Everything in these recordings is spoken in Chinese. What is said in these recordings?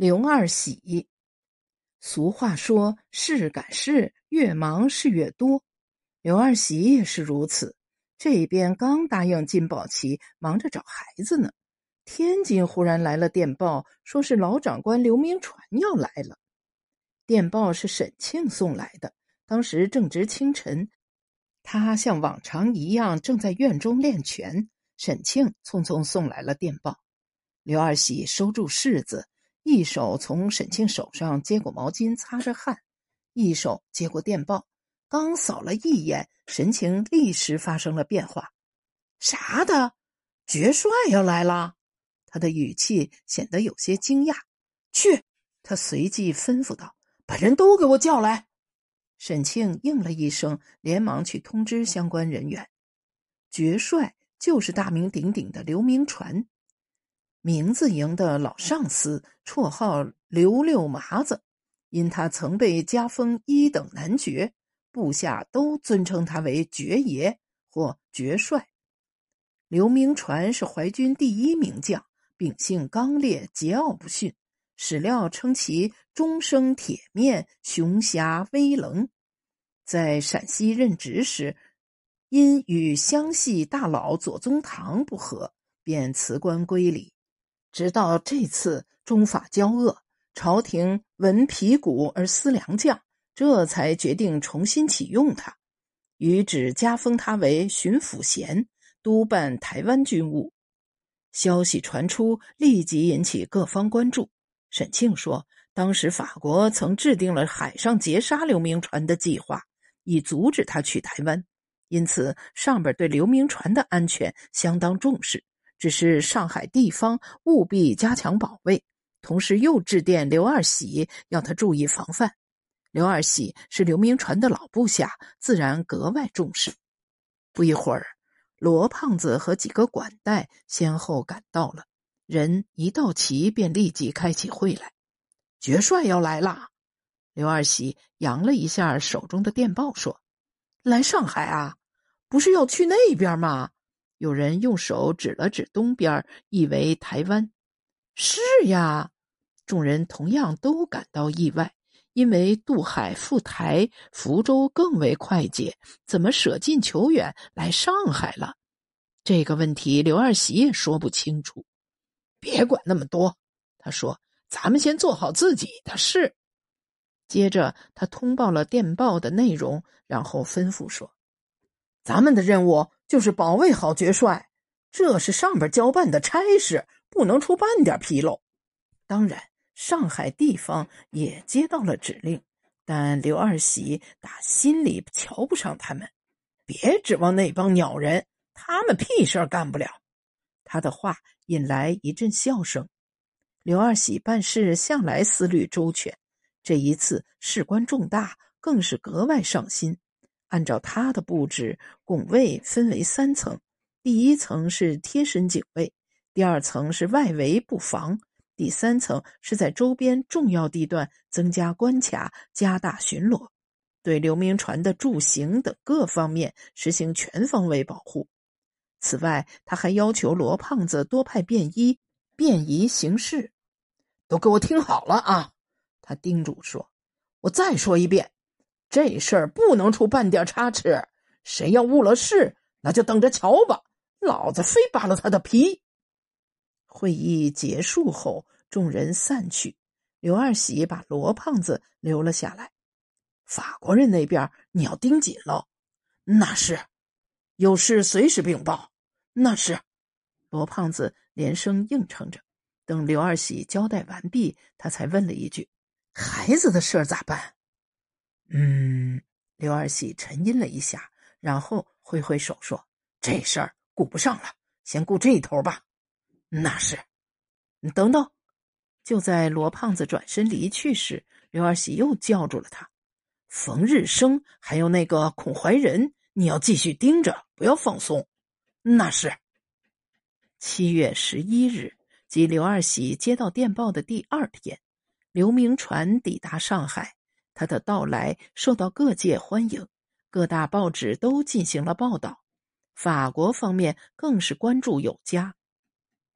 刘二喜。俗话说：“事赶事，越忙事越多。”刘二喜也是如此。这边刚答应金宝琪，忙着找孩子呢，天津忽然来了电报，说是老长官刘铭传要来了。电报是沈庆送来的，当时正值清晨，他像往常一样正在院中练拳。沈庆匆匆送来了电报，刘二喜收住柿子。一手从沈庆手上接过毛巾擦着汗，一手接过电报，刚扫了一眼，神情立时发生了变化。啥的？爵帅要来了？他的语气显得有些惊讶。去！他随即吩咐道：“把人都给我叫来。”沈庆应了一声，连忙去通知相关人员。爵帅就是大名鼎鼎的刘铭传。名字营的老上司，绰号刘六麻子，因他曾被加封一等男爵，部下都尊称他为爵爷或爵帅。刘铭传是淮军第一名将，秉性刚烈，桀骜不驯，史料称其终生铁面，雄侠威棱。在陕西任职时，因与湘系大佬左宗棠不和，便辞官归里。直到这次中法交恶，朝廷闻皮鼓而思良将，这才决定重新启用他，于旨加封他为巡抚衔，督办台湾军务。消息传出，立即引起各方关注。沈庆说，当时法国曾制定了海上截杀刘铭传的计划，以阻止他去台湾，因此上边对刘铭传的安全相当重视。只是上海地方务必加强保卫，同时又致电刘二喜，要他注意防范。刘二喜是刘铭传的老部下，自然格外重视。不一会儿，罗胖子和几个管带先后赶到了，人一到齐，便立即开起会来。爵帅要来啦，刘二喜扬了一下手中的电报，说：“来上海啊？不是要去那边吗？”有人用手指了指东边，意为台湾。是呀，众人同样都感到意外，因为渡海赴台、福州更为快捷，怎么舍近求远来上海了？这个问题，刘二喜也说不清楚。别管那么多，他说：“咱们先做好自己的事。”接着，他通报了电报的内容，然后吩咐说：“咱们的任务。”就是保卫好爵帅，这是上边交办的差事，不能出半点纰漏。当然，上海地方也接到了指令，但刘二喜打心里瞧不上他们，别指望那帮鸟人，他们屁事儿干不了。他的话引来一阵笑声。刘二喜办事向来思虑周全，这一次事关重大，更是格外上心。按照他的布置，拱卫分为三层：第一层是贴身警卫，第二层是外围布防，第三层是在周边重要地段增加关卡，加大巡逻，对刘铭传的住行等各方面实行全方位保护。此外，他还要求罗胖子多派便衣，便衣行事。都给我听好了啊！他叮嘱说：“我再说一遍。”这事儿不能出半点差池，谁要误了事，那就等着瞧吧！老子非扒了他的皮。会议结束后，众人散去，刘二喜把罗胖子留了下来。法国人那边你要盯紧了，那是，有事随时禀报，那是。罗胖子连声应承着。等刘二喜交代完毕，他才问了一句：“孩子的事咋办？”嗯，刘二喜沉吟了一下，然后挥挥手说：“这事儿顾不上了，先顾这头吧。”那是。你等等，就在罗胖子转身离去时，刘二喜又叫住了他：“冯日升还有那个孔怀仁，你要继续盯着，不要放松。”那是。七月十一日，即刘二喜接到电报的第二天，刘铭传抵达上海。他的到来受到各界欢迎，各大报纸都进行了报道，法国方面更是关注有加。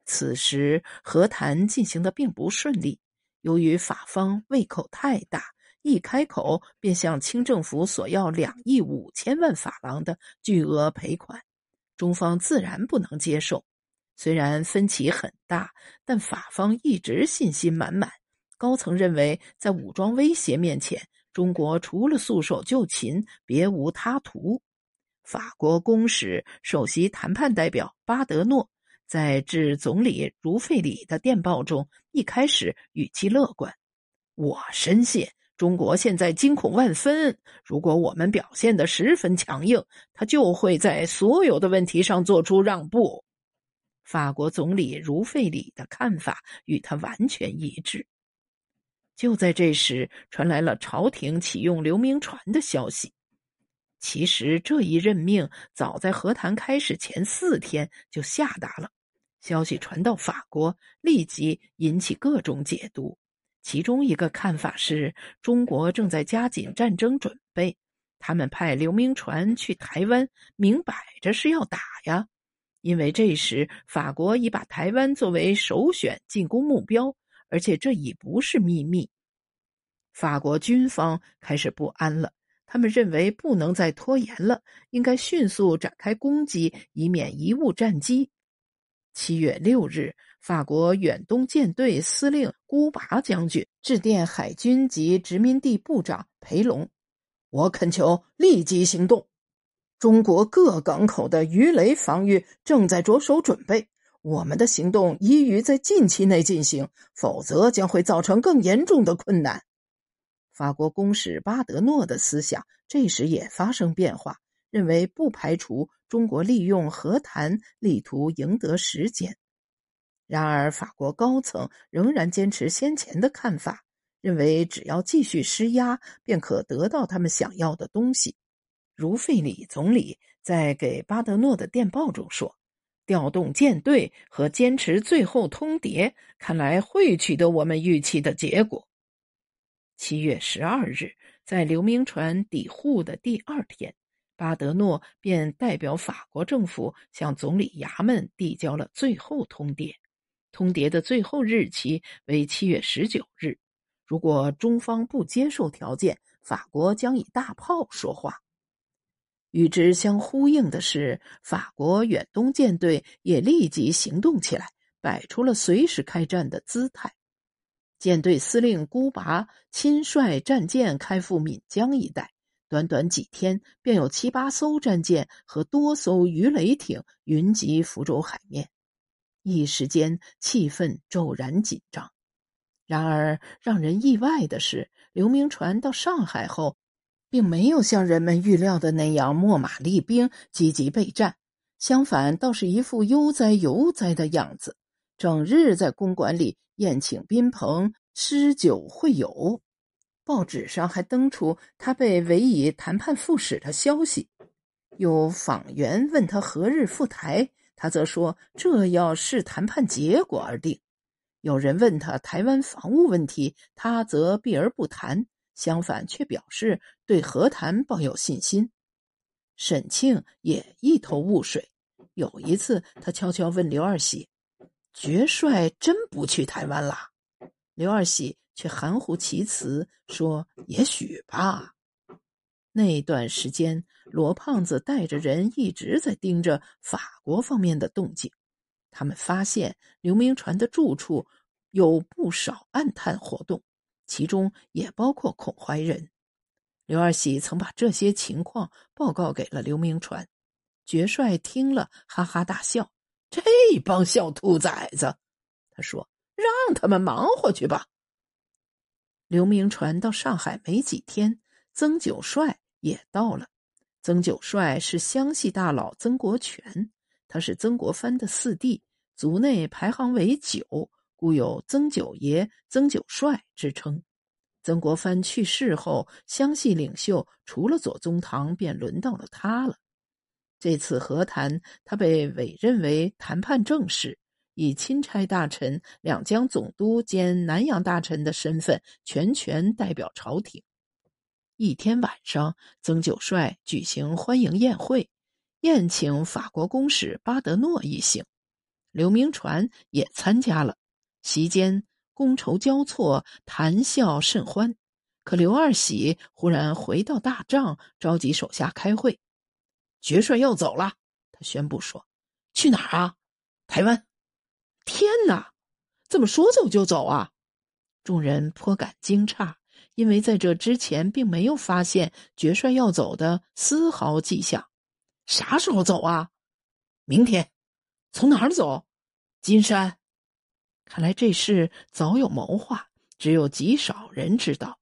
此时和谈进行的并不顺利，由于法方胃口太大，一开口便向清政府索要两亿五千万法郎的巨额赔款，中方自然不能接受。虽然分歧很大，但法方一直信心满满。高层认为，在武装威胁面前，中国除了束手就擒，别无他途。法国公使首席谈判代表巴德诺在致总理茹费里的电报中，一开始语气乐观：“我深信中国现在惊恐万分，如果我们表现得十分强硬，他就会在所有的问题上做出让步。”法国总理茹费里的看法与他完全一致。就在这时，传来了朝廷启用刘铭传的消息。其实这一任命早在和谈开始前四天就下达了。消息传到法国，立即引起各种解读。其中一个看法是，中国正在加紧战争准备，他们派刘铭传去台湾，明摆着是要打呀。因为这时法国已把台湾作为首选进攻目标。而且这已不是秘密。法国军方开始不安了，他们认为不能再拖延了，应该迅速展开攻击，以免贻误战机。七月六日，法国远东舰队司令孤拔将军致电海军及殖民地部长裴隆：“我恳求立即行动，中国各港口的鱼雷防御正在着手准备。”我们的行动宜于在近期内进行，否则将会造成更严重的困难。法国公使巴德诺的思想这时也发生变化，认为不排除中国利用和谈力图赢得时间。然而，法国高层仍然坚持先前的看法，认为只要继续施压，便可得到他们想要的东西。如费里总理在给巴德诺的电报中说。调动舰队和坚持最后通牒，看来会取得我们预期的结果。七月十二日，在刘铭传抵沪的第二天，巴德诺便代表法国政府向总理衙门递交了最后通牒。通牒的最后日期为七月十九日。如果中方不接受条件，法国将以大炮说话。与之相呼应的是，法国远东舰队也立即行动起来，摆出了随时开战的姿态。舰队司令孤拔亲率战舰开赴闽江一带，短短几天便有七八艘战舰和多艘鱼雷艇云集福州海面，一时间气氛骤然紧张。然而，让人意外的是，刘铭传到上海后。并没有像人们预料的那样秣马厉兵、积极备战，相反，倒是一副悠哉游哉的样子，整日在公馆里宴请宾朋、诗酒会友。报纸上还登出他被委以谈判副使的消息。有访员问他何日赴台，他则说这要视谈判结果而定。有人问他台湾防务问题，他则避而不谈。相反，却表示对和谈抱有信心。沈庆也一头雾水。有一次，他悄悄问刘二喜：“爵帅真不去台湾了？”刘二喜却含糊其辞说：“也许吧。”那段时间，罗胖子带着人一直在盯着法国方面的动静。他们发现刘铭传的住处有不少暗探活动。其中也包括孔怀仁。刘二喜曾把这些情况报告给了刘铭传，爵帅听了哈哈大笑：“这帮小兔崽子！”他说：“让他们忙活去吧。”刘铭传到上海没几天，曾九帅也到了。曾九帅是湘系大佬曾国荃，他是曾国藩的四弟，族内排行为九。故有曾九爷、曾九帅之称。曾国藩去世后，湘系领袖除了左宗棠，便轮到了他了。这次和谈，他被委任为谈判正使，以钦差大臣、两江总督兼南洋大臣的身份，全权代表朝廷。一天晚上，曾九帅举行欢迎宴会，宴请法国公使巴德诺一行，刘铭传也参加了。席间，觥筹交错，谈笑甚欢。可刘二喜忽然回到大帐，召集手下开会。决帅要走了，他宣布说：“去哪儿啊？台湾。”天哪，怎么说走就走啊？众人颇感惊诧，因为在这之前并没有发现决帅要走的丝毫迹象。啥时候走啊？明天。从哪儿走？金山。看来这事早有谋划，只有极少人知道。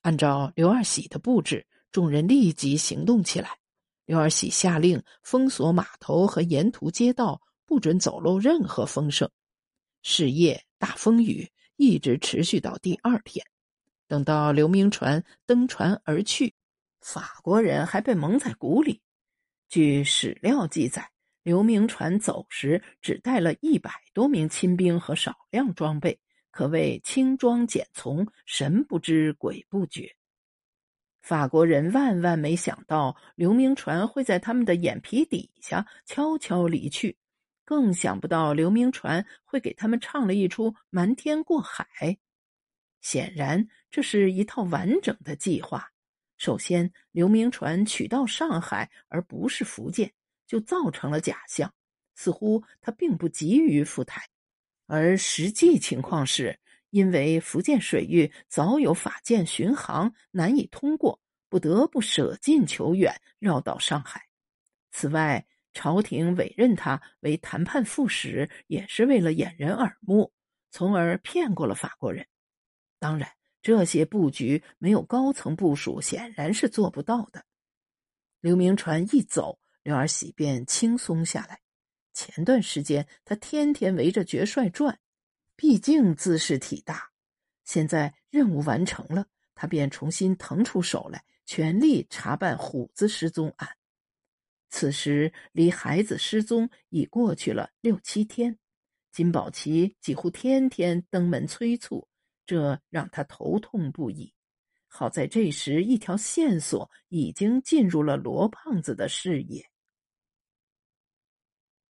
按照刘二喜的布置，众人立即行动起来。刘二喜下令封锁码头和沿途街道，不准走漏任何风声。是夜大风雨一直持续到第二天。等到刘铭传登船而去，法国人还被蒙在鼓里。据史料记载。刘铭传走时只带了一百多名亲兵和少量装备，可谓轻装简从，神不知鬼不觉。法国人万万没想到刘铭传会在他们的眼皮底下悄悄离去，更想不到刘铭传会给他们唱了一出瞒天过海。显然，这是一套完整的计划。首先，刘铭传取到上海，而不是福建。就造成了假象，似乎他并不急于赴台，而实际情况是，因为福建水域早有法舰巡航，难以通过，不得不舍近求远，绕到上海。此外，朝廷委任他为谈判副使，也是为了掩人耳目，从而骗过了法国人。当然，这些布局没有高层部署，显然是做不到的。刘铭传一走。刘二喜便轻松下来。前段时间他天天围着爵帅转，毕竟姿势体大。现在任务完成了，他便重新腾出手来，全力查办虎子失踪案。此时离孩子失踪已过去了六七天，金宝奇几乎天天登门催促，这让他头痛不已。好在这时一条线索已经进入了罗胖子的视野。